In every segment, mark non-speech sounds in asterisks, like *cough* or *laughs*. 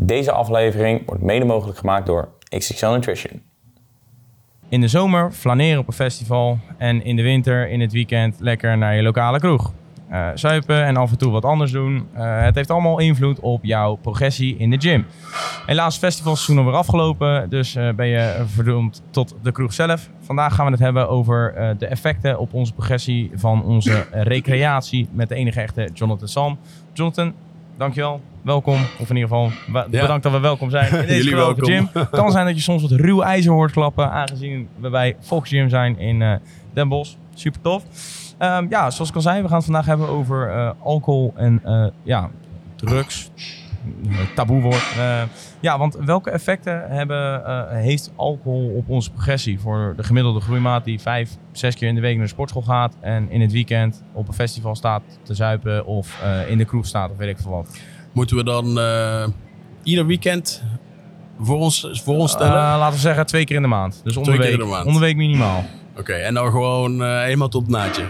Deze aflevering wordt mede mogelijk gemaakt door XXL Nutrition. In de zomer flaneren op een festival en in de winter in het weekend lekker naar je lokale kroeg. Uh, zuipen en af en toe wat anders doen. Uh, het heeft allemaal invloed op jouw progressie in de gym. Helaas festivalseizoen alweer afgelopen, dus uh, ben je verdoemd tot de kroeg zelf. Vandaag gaan we het hebben over de effecten op onze progressie van onze recreatie met de enige echte Jonathan Salm. Jonathan, dankjewel. Welkom, of in ieder geval bedankt dat we welkom zijn in *laughs* deze welkom. gym. Het *laughs* kan zijn dat je soms wat ruw ijzer hoort klappen, aangezien we bij Fox Gym zijn in Den Bosch. Super tof. Um, ja, zoals ik al zei, we gaan het vandaag hebben over uh, alcohol en uh, ja, drugs. Taboe woord. Uh, ja, want welke effecten hebben, heeft alcohol op onze progressie? Voor de gemiddelde groeimaat die vijf, zes keer in de week naar de sportschool gaat en in het weekend op een festival staat te zuipen of in de kroeg staat of weet ik veel wat. Moeten we dan ieder weekend voor ons, voor ons stellen? laten we zeggen twee keer in de maand. Dus onder, week, onder week minimaal. Oké, en dan gewoon eenmaal tot het naadje.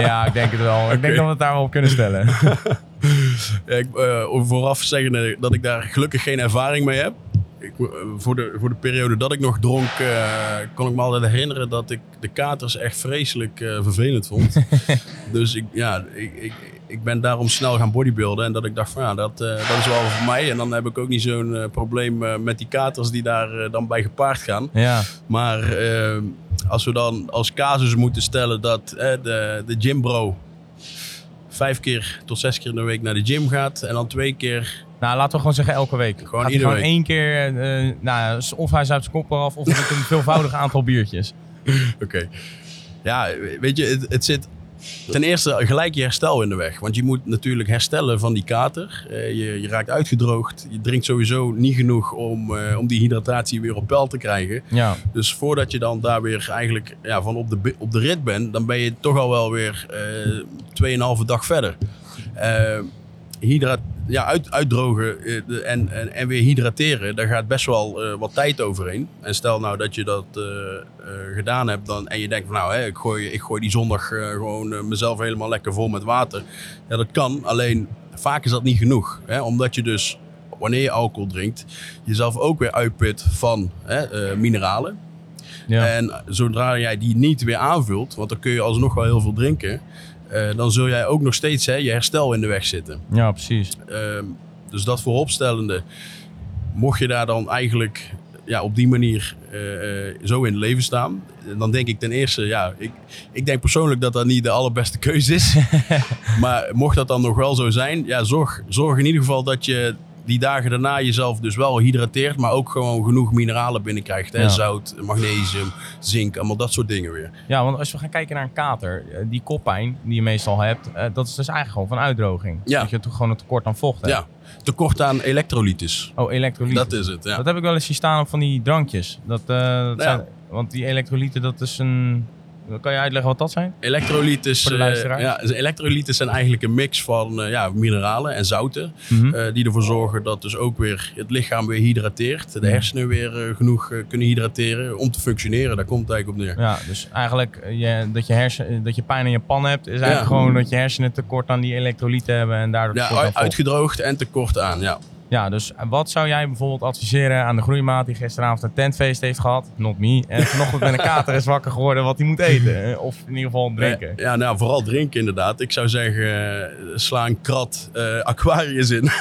Ja, ik denk het wel. Ik denk dat we het daar wel op kunnen stellen. *laughs* ja, ik, uh, vooraf zeggen dat ik daar gelukkig geen ervaring mee heb. Ik, uh, voor, de, voor de periode dat ik nog dronk, kon ik me altijd herinneren dat ik de katers echt vreselijk vervelend vond. *laughs* dus ik, ja, ik, ik, ik ben daarom snel gaan bodybuilden. En dat ik dacht van ja, dat, dat is wel voor mij. En dan heb ik ook niet zo'n probleem met die katers die daar dan bij gepaard gaan. Ja. Maar als we dan als casus moeten stellen dat eh, de, de gymbro vijf keer tot zes keer in de week naar de gym gaat en dan twee keer nou, laten we gewoon zeggen elke week. Gewoon Gaat iedere gewoon week. één keer, uh, nou, of hij zuipt zijn kop eraf, of met een veelvoudig aantal biertjes. *laughs* Oké. Okay. Ja, weet je, het, het, zit ten eerste gelijk je herstel in de weg. Want je moet natuurlijk herstellen van die kater. Uh, je, je, raakt uitgedroogd. Je drinkt sowieso niet genoeg om, uh, om die hydratatie weer op peil te krijgen. Ja. Dus voordat je dan daar weer eigenlijk ja, van op de, op de rit bent, dan ben je toch al wel weer uh, 2,5 dag verder. Hydra ja, uit, uitdrogen en, en, en, weer hydrateren, daar gaat best wel uh, wat tijd overheen. En stel nou dat je dat uh, uh, gedaan hebt dan, en je denkt van nou, hè, ik, gooi, ik gooi die zondag gewoon mezelf helemaal lekker vol met water. Ja, dat kan, alleen vaak is dat niet genoeg. Hè, omdat je dus, wanneer je alcohol drinkt, jezelf ook weer uitput van hè, mineralen. Ja. En zodra jij die niet weer aanvult, want dan kun je alsnog wel heel veel drinken... Uh, dan zul jij ook nog steeds hè, je herstel in de weg zitten. Ja, precies. Uh, dus dat vooropstellende, mocht je daar dan eigenlijk ja, op die manier uh, zo in het leven staan, dan denk ik ten eerste, ja, ik, ik denk persoonlijk dat dat niet de allerbeste *laughs* keuze is. *laughs* maar mocht dat dan nog wel zo zijn, ja, zorg, zorg in ieder geval dat je die dagen daarna jezelf dus wel hydrateert, maar ook gewoon genoeg mineralen binnenkrijgt. Hè? Ja. Zout, magnesium, zink, allemaal dat soort dingen weer. Ja, want als we gaan kijken naar een kater, eh, die koppijn die je meestal hebt, uh, dat is dus eigenlijk gewoon van uitdroging. Ja. Dat je toch gewoon een tekort aan vocht hebt. Ja, tekort aan elektrolytes. Oh, elektrolyten. Dat is het, ja. Dat heb ik wel eens zien staan op van die drankjes. Dat, uh, dat Ja. zijn, want die elektrolyten, dat is een... Kan je uitleggen wat dat zijn? Elektrolytes, eh, ja, dus elektrolytes zijn eigenlijk een mix van eh, ja, mineralen en zouten. Mhm. eh, die ervoor zorgen dat dus ook weer het lichaam weer hydrateert. De Ja. hersenen weer genoeg kunnen hydrateren om te functioneren. Daar komt het eigenlijk op neer. Ja, dus eigenlijk je, dat, je hersen, dat je pijn in je pan hebt, is eigenlijk Ja. gewoon dat je hersenen tekort aan die elektrolyten hebben en daardoor Ja, uitgedroogd en tekort aan. Ja. Ja, dus wat zou jij bijvoorbeeld adviseren aan de groeimaat die gisteravond een tentfeest heeft gehad? Not me. En vanochtend met een *laughs* kater is wakker geworden wat hij moet eten. eh, Of in ieder geval drinken. Ja, nou, vooral drinken inderdaad. Ik zou zeggen, eh, sla een krat eh, Aquarius in. *laughs*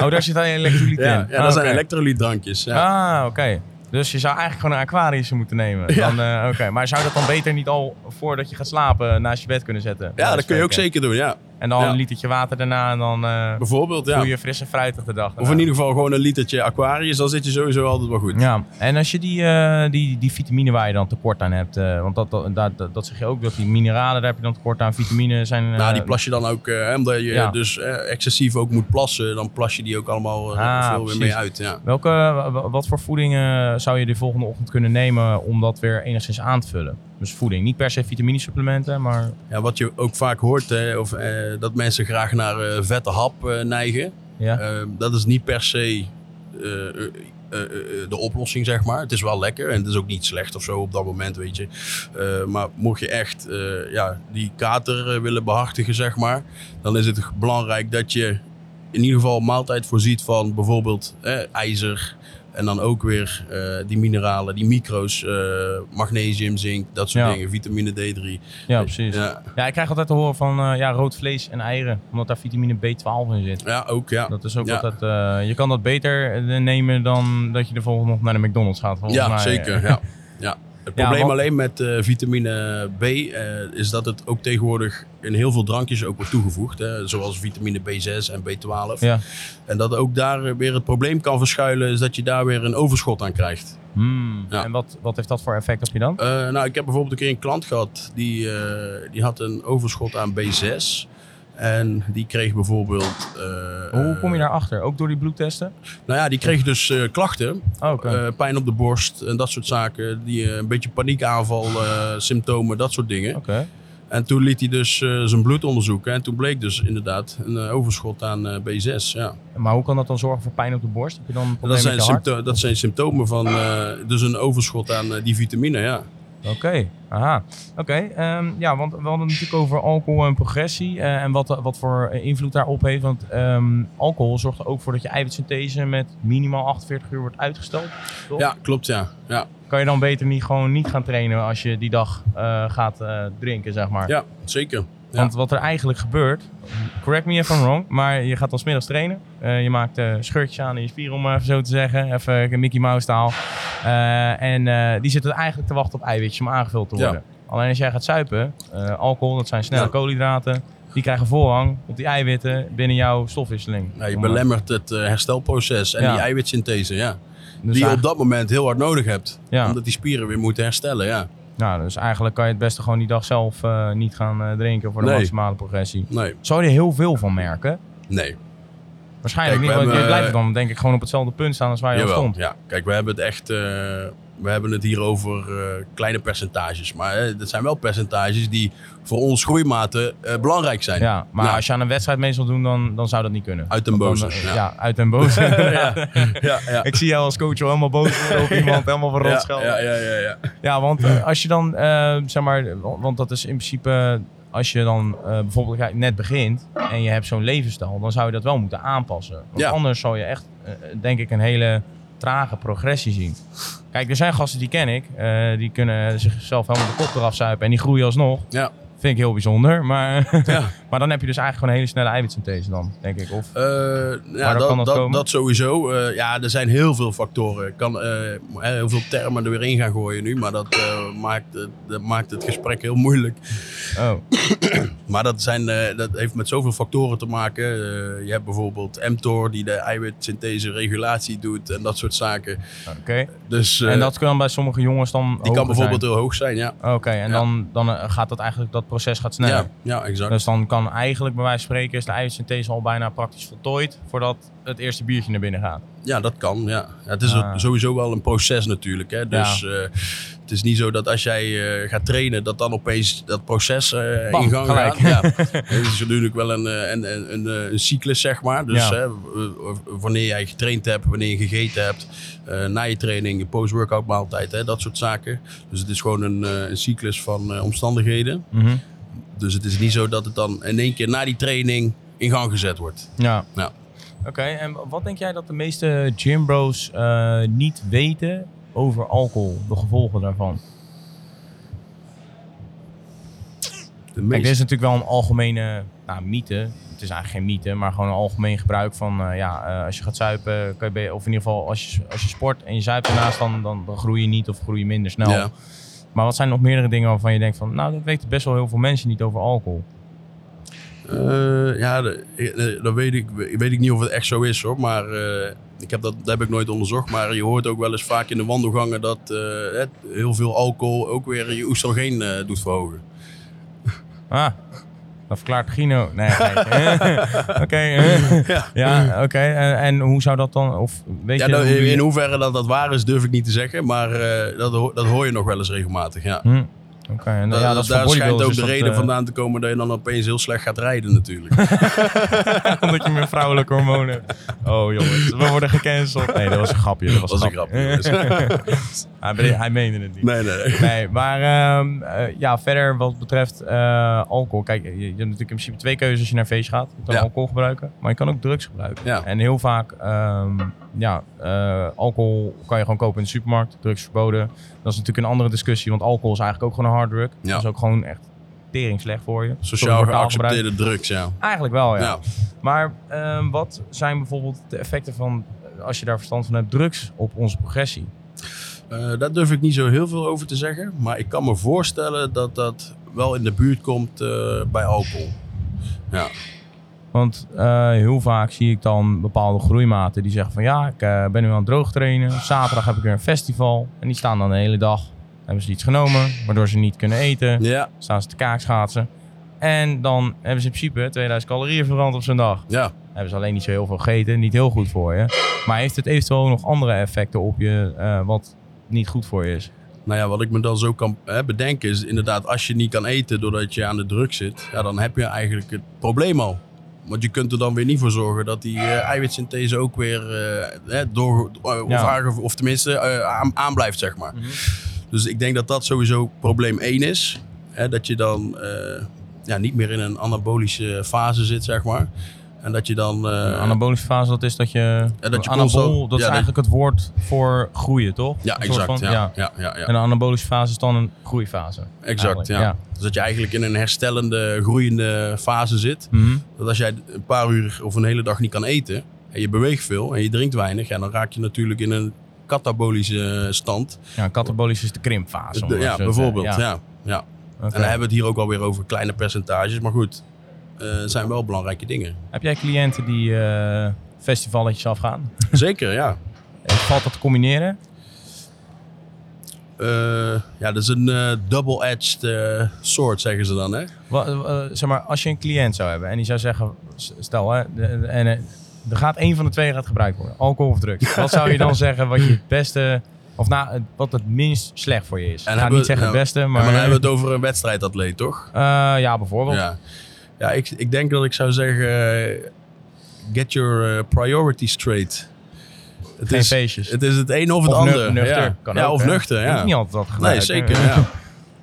Oh, daar zit alleen elektrolyten ja, in. ja, Ah, dat zijn elektrolytdrankjes. Ja. Ah, oké. Dus je zou eigenlijk gewoon een Aquarius moeten nemen. Ja. Dan, eh, oké. Maar zou dat dan beter niet al voordat je gaat slapen naast je bed kunnen zetten? ja, dat kun je ook zeker doen, ja. En dan Ja. een litertje water daarna en dan eh Bijvoorbeeld, ja. voel je fris en fruitig de dag. Of in ieder geval gewoon een litertje Aquarius, dan zit je sowieso altijd wel goed. Ja, en als je die, eh, die, die vitamine waar je dan tekort aan hebt, eh, want dat, dat, dat, dat, zeg je ook, dat die mineralen, daar heb je dan tekort aan. Vitamine zijn... Nou, die plas je dan ook, omdat je Ja. dus excessief ook moet plassen, dan plas je die ook allemaal Ah, veel weer mee uit. Ja. Welke, wa- wa- wat voor voeding eh, zou je de volgende ochtend kunnen nemen om dat weer enigszins aan te vullen? Dus voeding, niet per se vitaminesupplementen, maar... Ja, wat je ook vaak hoort, hè, of, eh, dat mensen graag naar eh, vette hap eh, neigen. Ja, Eh, dat is niet per se de oplossing, zeg maar. Het is wel lekker en het is ook niet slecht of zo op dat moment, weet je. Maar mocht je echt ja, die kater willen behartigen, zeg maar, dan is het belangrijk dat je in ieder geval maaltijd voorziet van bijvoorbeeld eh, ijzer. En dan ook weer eh, die mineralen, die micro's, eh, magnesium, zink, dat soort Ja. dingen, vitamine D3. Ja, precies. Ja. Ja, ik krijg altijd te horen van eh, ja, rood vlees en eieren. Omdat daar vitamine B12 in zit. ja ook ja. Dat is ook Ja. altijd... je kan dat beter nemen dan dat je de volgende nog naar de McDonald's gaat. volgens Ja, mij. zeker. *laughs* Ja. Ja. Het probleem alleen met eh, vitamine B eh, is dat het ook tegenwoordig in heel veel drankjes ook wordt toegevoegd. Hè, zoals vitamine B6 en B12. Ja. En dat ook daar weer het probleem kan verschuilen, is dat je daar weer een overschot aan krijgt. Hmm. Ja. En wat, wat heeft dat voor effect op je dan? Eh, nou, ik heb bijvoorbeeld een keer een klant gehad die, die had een overschot aan B6. En die kreeg bijvoorbeeld. eh, Hoe kom je daarachter? Ook door die bloedtesten? Nou ja, die kreeg dus eh, klachten. Oh. Eh, pijn op de borst en dat soort zaken. Die, een beetje paniekaanval, symptomen, dat soort dingen. Oké. En toen liet hij dus zijn bloed onderzoeken. En toen bleek dus inderdaad een overschot aan eh, B6. Ja. Maar hoe kan dat dan zorgen voor pijn op de borst? Heb je dan Dat, zijn dat zijn symptomen van dus een overschot aan die vitamine. Ja. Oké, aha. Oké, ehm, ja, want we hadden het natuurlijk over alcohol en progressie eh, en wat, wat voor eh, invloed daarop heeft. Want ehm, alcohol zorgt er ook voor dat je eiwitsynthese met minimaal 48 uur wordt uitgesteld. toch? ja, klopt ja. ja. Kan je dan beter niet gewoon niet gaan trainen als je die dag eh, gaat drinken, zeg maar. Ja, zeker. Want wat er eigenlijk gebeurt, correct me if I'm wrong, maar je gaat dan 's middags trainen. Eh, je maakt eh scheurtjes aan in je spier, om even zo te zeggen. Even een Mickey Mouse taal. Eh, en die zitten eigenlijk te wachten op eiwitjes om aangevuld te worden. Alleen als jij gaat suipen, eh, alcohol, dat zijn snelle koolhydraten. Die krijgen voorrang op die eiwitten binnen jouw stofwisseling. Ja, je belemmert het herstelproces en Ja. die eiwitsynthese, ja. dus die je op dat moment heel hard nodig hebt. Ja. Omdat die spieren weer moeten herstellen, ja. Nou, dus eigenlijk kan je het beste gewoon die dag zelf eh, niet gaan eh, drinken voor de Nee. maximale progressie. Nee, Zou je er heel veel van merken? nee. Waarschijnlijk niet, want je blijft dan denk ik gewoon op hetzelfde punt staan als waar je al stond. ja. Kijk, we hebben het echt... we hebben het hier over eh, kleine percentages. Maar eh, dat zijn wel percentages die voor ons groeimaten eh, belangrijk zijn. Ja, maar als je aan een wedstrijd mee zal doen, dan, dan zou dat niet kunnen. Uit den boze, ja. uit den boze. *laughs* ja, ja, ja. Ik zie jou als coach al helemaal boos op *laughs* iemand, helemaal van rotschelden. ja, Ja, ja, ja, ja. want als je dan, zeg maar, want dat is in principe, als je dan bijvoorbeeld net begint en je hebt zo'n levensstijl, dan zou je dat wel moeten aanpassen. Want anders zal je echt, denk ik, een hele trage progressie zien. Kijk, er zijn gasten die ken ik, eh, die kunnen zichzelf helemaal de kop eraf zuipen en die groeien alsnog. Ja. Vind ik heel bijzonder, maar, Ja. *laughs* maar dan heb je dus eigenlijk gewoon een hele snelle eiwitsynthese dan, denk ik. Of, Eh, ja, dat, kan dat dat, komen? dat sowieso. Eh, ja, er zijn heel veel factoren. Ik kan eh, heel veel termen er weer in gaan gooien nu, maar dat, maakt, het, dat maakt het gesprek heel moeilijk. oh, *clears throat* Maar dat, zijn, dat heeft met zoveel factoren te maken. Je hebt bijvoorbeeld mTOR die de eiwitsynthese regulatie doet en dat soort zaken. oké. Dus en dat kan bij sommige jongens dan die kan bijvoorbeeld zijn? heel hoog zijn, ja. Oké, en Ja. dan, dan gaat dat eigenlijk, dat proces gaat sneller. Ja, ja, exact. Dus dan kan eigenlijk bij wijze van spreken is de eiwitsynthese al bijna praktisch voltooid voordat het eerste biertje naar binnen gaat. Ja, dat kan. Ja. Ja, het is Ah. sowieso wel een proces natuurlijk. Hè. Dus eh, het is niet zo dat als jij eh, gaat trainen, dat dan opeens dat proces eh, Bam, in gang gelijk. gaat. Ja. *laughs* het is natuurlijk wel een, een, een, een, een cyclus, zeg maar. Dus hè, wanneer jij getraind hebt, wanneer je gegeten hebt, na je training, je post-workout maaltijd, hè, dat soort zaken. Dus het is gewoon een, een cyclus van omstandigheden. Mhm. Dus het is niet zo dat het dan in één keer na die training in gang gezet wordt. Ja. Ja. Oké, en wat denk jij dat de meeste gymbros eh niet weten over alcohol, de gevolgen daarvan? De Kijk, dit is natuurlijk wel een algemene nou, mythe. Het is eigenlijk geen mythe, maar gewoon een algemeen gebruik van eh, ja, eh, als je gaat zuipen, kan je, of in ieder geval als je, als je sport en je zuipt ernaast, dan, dan, dan groei je niet of groei je minder snel. Ja. Maar wat zijn nog meerdere dingen waarvan je denkt van, nou, dat weten best wel heel veel mensen niet over alcohol. Eh, ja, dat weet ik, weet ik niet of het echt zo is hoor. Maar eh, ik heb dat, dat heb ik nooit onderzocht. Maar je hoort ook wel eens vaak in de wandelgangen dat het, heel veel alcohol ook weer je oestrogeen doet verhogen. Ah, dat verklaart Gino. Nee. *laughs* *laughs* Oké. eh. Ja. ja, oké. En, en hoe zou dat dan, of weet Ja, je... dat- hoe in, hoeverre dat dat waar is, durf ik niet te zeggen. Maar eh, dat, ho- dat hoor je nog wel eens regelmatig. Ja. Hm, Oké, en Da- ja, dat daar schijnt ook de reden eh, vandaan te komen dat je dan opeens heel slecht gaat rijden natuurlijk. *laughs* Omdat je meer vrouwelijke hormonen hebt. Oh jongens, we worden gecanceld. Nee, dat was een grapje. Dat was, Dat was een grapje. grapje, hij, meende het niet. Nee, nee. Nee, maar ehm, eh, ja, verder wat betreft eh, alcohol. Kijk, je, je hebt natuurlijk in principe twee keuzes als je naar een feest gaat. Je kan Ja. alcohol gebruiken, maar je kan ook drugs gebruiken. Ja. En heel vaak, ehm, ja, eh, alcohol kan je gewoon kopen in de supermarkt. Drugs verboden. Dat is natuurlijk een andere discussie, want alcohol is eigenlijk ook gewoon een harddrug. Ja. Dat is ook gewoon echt tering slecht voor je. Sociaal geaccepteerde drugs, ja. Eigenlijk wel, ja. Ja. Maar ehm, wat zijn bijvoorbeeld de effecten van, als je daar verstand van hebt, drugs op onze progressie? Eh, daar durf ik niet zo heel veel over te zeggen. Maar ik kan me voorstellen dat dat wel in de buurt komt eh, bij alcohol. Ja, Want eh, heel vaak zie ik dan bepaalde groeimaten die zeggen van ja, ik ben nu aan het droog trainen. Zaterdag heb ik weer een festival. En die staan dan de hele dag. Hebben ze iets genomen, waardoor ze niet kunnen eten. ja, Staan ze te kaakschaatsen. En dan hebben ze in principe 2000 calorieën verbrand op zo'n dag. ja. Hebben ze alleen niet zo heel veel gegeten, niet heel goed voor je. Maar heeft het eventueel nog andere effecten op je wat niet goed voor je is? Nou ja, wat ik me dan zo kan hè, bedenken is inderdaad, als je niet kan eten doordat je aan de druk zit, ja, dan heb je eigenlijk het probleem al. Want je kunt er dan weer niet voor zorgen dat die eh, eiwitsynthese ook weer hè, door, eh, of, Ja. of tenminste aan, aan blijft, zeg maar. Dus ik denk dat dat sowieso probleem 1 is. Hè, dat je dan ja, niet meer in een anabolische fase zit, zeg maar. En dat je dan... eh, Een anabolische fase, dat is dat je... Ja, dat je anabol, constant- dat is ja, eigenlijk het woord voor groeien, toch? ja, exact. van- ja, ja. Ja, ja, En een anabolische fase is dan een groeifase. Exact, ja. Dus dat je eigenlijk in een herstellende, groeiende fase zit. Mhm. Dat als jij een paar uur of een hele dag niet kan eten en je beweegt veel en je drinkt weinig, ja, dan raak je natuurlijk in een katabolische stand. Ja, katabolisch is de krimpfase. De- ja, bijvoorbeeld. Ja. Ja. En dan hebben we het hier ook alweer over kleine percentages, maar goed, eh, zijn wel belangrijke dingen. Heb jij cliënten die eh festivalletjes afgaan? *laughs* Zeker, ja. En Valt dat te combineren? Eh, ja, dat is een eh, double-edged eh, sword, zeggen ze dan, hè? Wa- eh, zeg maar, als je een cliënt zou hebben en die zou zeggen, stel hè, de- de- en, eh, er gaat één van de twee gaat gebruikt worden, alcohol of drugs. Wat zou je dan *laughs* zeggen wat je het beste, of nou, wat het minst slecht voor je is? Ik ga niet zeggen het beste, Maar, maar, dan hebben we het over een wedstrijdatleet, toch? eh, ja, bijvoorbeeld. Ja, ja ik, ik denk dat ik zou zeggen: get your eh, priorities straight. Het Geen is, feestjes. het is het een of het Of ander. nuchter, ja. kan ja, ook, of hè? nuchter, ja. niet altijd dat Nee, gebruiken. zeker. Ja. *laughs*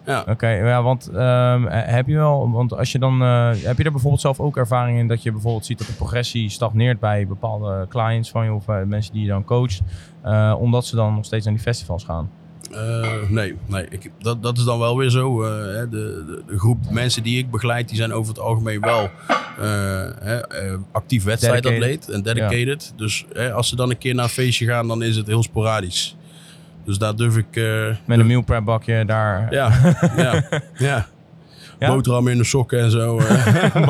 Ja. Oké, ja, want ehm, heb je wel, want als je dan, eh, heb je er bijvoorbeeld zelf ook ervaring in dat je bijvoorbeeld ziet dat de progressie stagneert bij bepaalde clients van je of mensen die je dan coacht, eh, omdat ze dan nog steeds naar die festivals gaan? Eh, nee, nee ik, dat, dat is dan wel weer zo. eh, de, de, de groep mensen die ik begeleid, die zijn over het algemeen wel eh, actief wedstrijdatleet en dedicated. Dus hè, als ze dan een keer naar een feestje gaan, dan is het heel sporadisch. Dus daar durf ik... Met een meal prep bakje daar. ja, ja, ja. Ja? In de sokken en zo. eh. *laughs* *laughs*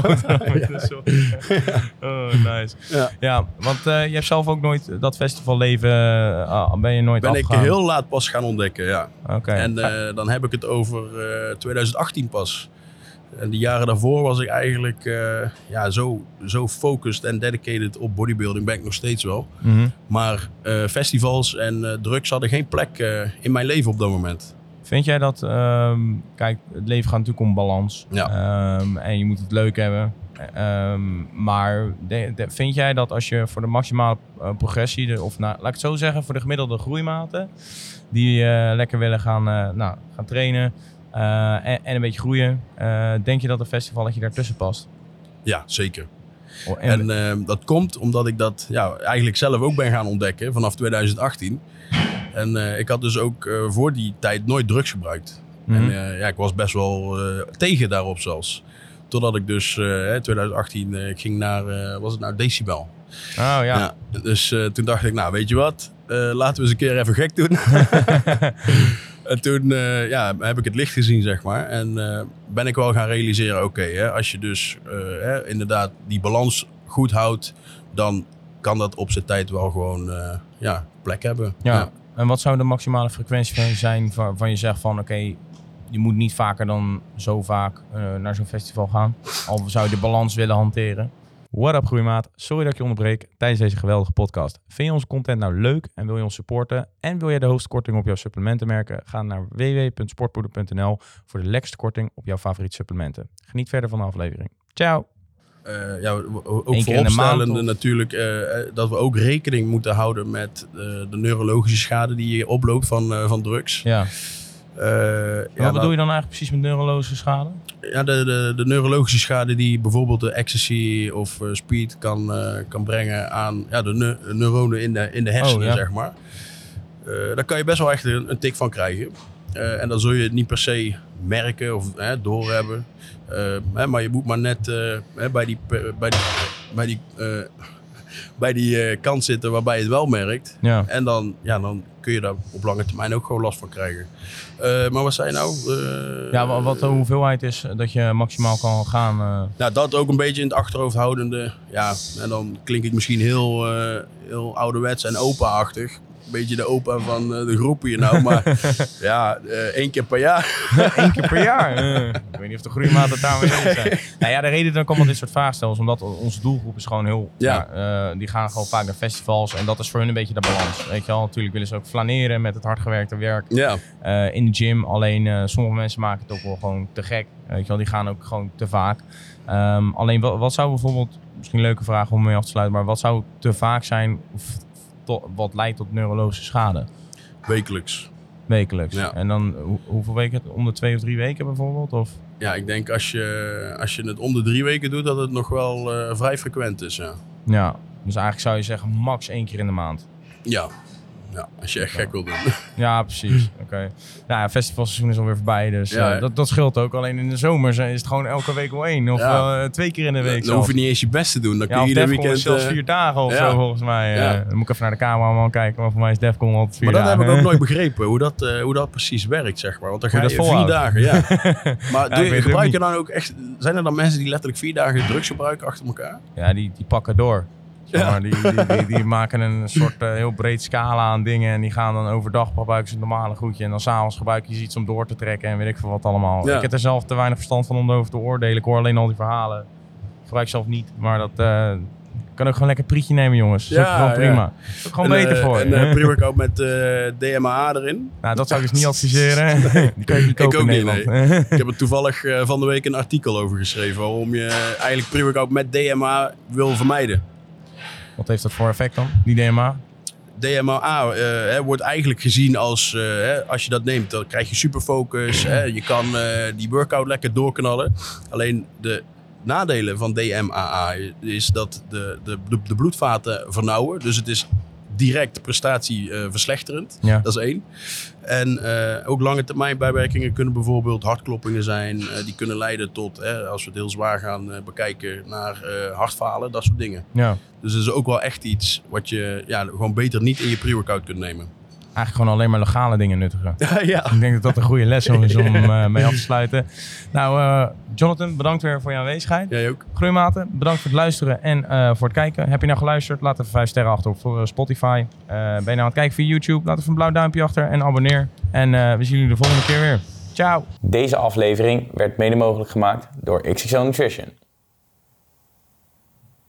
oh, nice. Ja. Want eh, je hebt zelf ook nooit dat festivalleven, eh, ben je nooit ben ik heel laat pas gaan ontdekken, ja. Oké. En eh, dan heb ik het over eh, 2018 pas. En de jaren daarvoor was ik eigenlijk eh, ja, zo, zo focused en dedicated op bodybuilding. Ben ik nog steeds wel. Mhm. Maar eh, festivals en eh, drugs hadden geen plek eh, in mijn leven op dat moment. Vind jij dat, ehm, kijk, het leven gaat natuurlijk om balans. Ja. Ehm, en je moet het leuk hebben. Ehm, maar de- de- vind jij dat als je voor de maximale eh, progressie, de- of nou, laat ik het zo zeggen, voor de gemiddelde groeimaten, die eh, lekker willen gaan, eh, nou, gaan trainen en, en een beetje groeien, denk je dat een festivalletje daartussen past? Ja, zeker. Oh, en- En dat komt omdat ik dat ja, eigenlijk zelf ook ben gaan ontdekken vanaf 2018. En eh, ik had dus ook eh, voor die tijd nooit drugs gebruikt. Mhm. En eh, ja, ik was best wel tegen daarop zelfs. Totdat ik dus eh 2018 eh, ik ging naar, was het nou Decibel. oh ja. Ja. dus toen dacht ik, nou weet je wat, laten we eens een keer even gek doen. *laughs* en toen ja, heb ik het licht gezien, zeg maar. En ben ik wel gaan realiseren, oké, als je dus hè, inderdaad die balans goed houdt, dan kan dat op zijn tijd wel gewoon ja, plek hebben. Ja. En wat zou de maximale frequentie zijn waarvan je zegt van oké, je moet niet vaker dan zo vaak eh, naar zo'n festival gaan. Al zou je de balans willen hanteren. What up groeimaat, sorry dat ik je onderbreek tijdens deze geweldige podcast. Vind je onze content nou leuk en wil je ons supporten en wil jij de hoogste korting op jouw supplementen merken? Ga naar www.sportpoeder.nl voor de lekkerste korting op jouw favoriete supplementen. Geniet verder van de aflevering. Ciao! Eh, ja, ook vooropstellende natuurlijk eh, eh, dat we ook rekening moeten houden met de neurologische schade die je oploopt van, van drugs. Ja. En ja, wat bedoel je dan eigenlijk precies met neurologische schade? Ja, de, de, de neurologische schade die bijvoorbeeld de ecstasy of speed kan, kan brengen aan ja, de neu- neuronen in de, in de hersenen, Oh, ja. zeg maar. Daar kan je best wel echt een, een tik van krijgen. En dan zul je het niet per se merken of hè, doorhebben. Eh, hè, maar je moet maar net eh, hè, bij die, bij die, bij die, eh, bij die eh, kant zitten waarbij je het wel merkt. Ja. En dan, ja, dan kun je daar op lange termijn ook gewoon last van krijgen. Eh, maar wat zei je nou? Eh, Ja, wa- wat de hoeveelheid is dat je maximaal kan gaan. eh, nou, dat ook een beetje in het achterhoofd houdende. Ja, en dan klink ik misschien heel, eh, heel ouderwets en opa-achtig. Beetje de opa van eh, de groep hier nou. Maar *laughs* ja, eh, één keer per jaar. *laughs* Eén keer per jaar. Eh, ik weet niet of de groeimaat het daarmee zijn. *laughs* Nou ja, de reden dat ik allemaal dit soort vragen stel is omdat onze doelgroep is gewoon heel... Ja. Ja. die gaan gewoon vaak naar festivals en dat is voor hun een beetje de balans. Weet je wel, natuurlijk willen ze ook flaneren met het hardgewerkte werk Ja, in de gym. Alleen sommige mensen maken het ook wel gewoon te gek. Weet je wel, die gaan ook gewoon te vaak. Ehm, alleen wat, wat zou bijvoorbeeld, misschien een leuke vraag om mee af te sluiten, maar wat zou te vaak zijn of wat leidt tot neurologische schade? wekelijks. Wekelijks. Ja. En dan hoe- hoeveel weken? Om de twee of drie weken bijvoorbeeld? Of? Ja, ik denk als je, als je het om de drie weken doet, dat het nog wel eh, vrij frequent is. Ja. Ja, dus eigenlijk zou je zeggen max één keer in de maand. Ja. Ja, als je echt gek wil doen. *laughs* Ja, precies. *laughs* Oké. Nou ja, festivalseizoen is alweer voorbij, dus Ja. eh, dat, dat scheelt ook. Alleen in de zomer is het gewoon elke week wel één. Of eh, twee keer in de week Dan hoef je niet eens je best te doen. Dan kun je ieder weekend... zelfs eh, vier dagen of zo volgens mij. Dan moet ik even naar de cameraman kijken, maar voor mij is Defcon altijd vier Maar dat dagen. heb ik ook nooit *laughs* begrepen, hoe dat, hoe dat precies werkt, zeg maar. Want dan ga je vier dagen, ja. Maar gebruik je dan ook echt... Zijn er dan mensen die letterlijk vier dagen drugs gebruiken achter elkaar? Ja, die, die pakken door. Zeg Ja. maar, die, die, die, die *laughs* maken een soort eh, heel breed scala aan dingen. En die gaan dan overdag gebruiken ze het normale goedje. En dan s'avonds gebruiken ze iets om door te trekken. En weet ik veel wat allemaal. Ja. Ik heb er zelf te weinig verstand van om erover te oordelen. Ik hoor alleen al die verhalen. Ik gebruik zelf niet. Maar dat eh, kan ook gewoon lekker prietje nemen, jongens. Dat Ja, ook gewoon ja. prima. Ook gewoon En, beter eh, voor je. En uh, pre-workout met DMA erin. nou, dat zou ik dus niet adviseren. *laughs* die kan je niet Ik kopen ook in niet, Nederland. *laughs* Ik heb er toevallig van de week een artikel over geschreven. Waarom je eigenlijk pre-workout met DMA wil vermijden. Wat heeft dat voor effect dan, die DMA? DMA eh, wordt eigenlijk gezien als, eh, als je dat neemt, dan krijg je superfocus. Hè, je kan eh, die workout lekker doorknallen. Alleen de nadelen van DMAA is dat de, de, de bloedvaten vernauwen. Dus het is direct prestatie eh, verslechterend. Ja. Dat is één. En eh, ook lange termijn bijwerkingen kunnen bijvoorbeeld hartkloppingen zijn. eh, die kunnen leiden tot, als we het heel zwaar gaan bekijken, naar hartfalen, dat soort dingen. ja. Dus dat is ook wel echt iets wat je ja, gewoon beter niet in je pre-workout kunt nemen. Eigenlijk gewoon alleen maar legale dingen nuttigen. *laughs* ja. Ik denk dat dat een goede les is *laughs* om eh, mee af te sluiten. Nou, eh, Jonathan, bedankt weer voor je aanwezigheid. Jij ook? Groeimaten, bedankt voor het luisteren en eh, voor het kijken. Heb je nou geluisterd? Laat even 5 sterren achter op Spotify. Eh, ben je nou aan het kijken via YouTube? Laat even een blauw duimpje achter en abonneer. En eh, we zien jullie de volgende keer weer. Ciao! Deze aflevering werd mede mogelijk gemaakt door XXL Nutrition.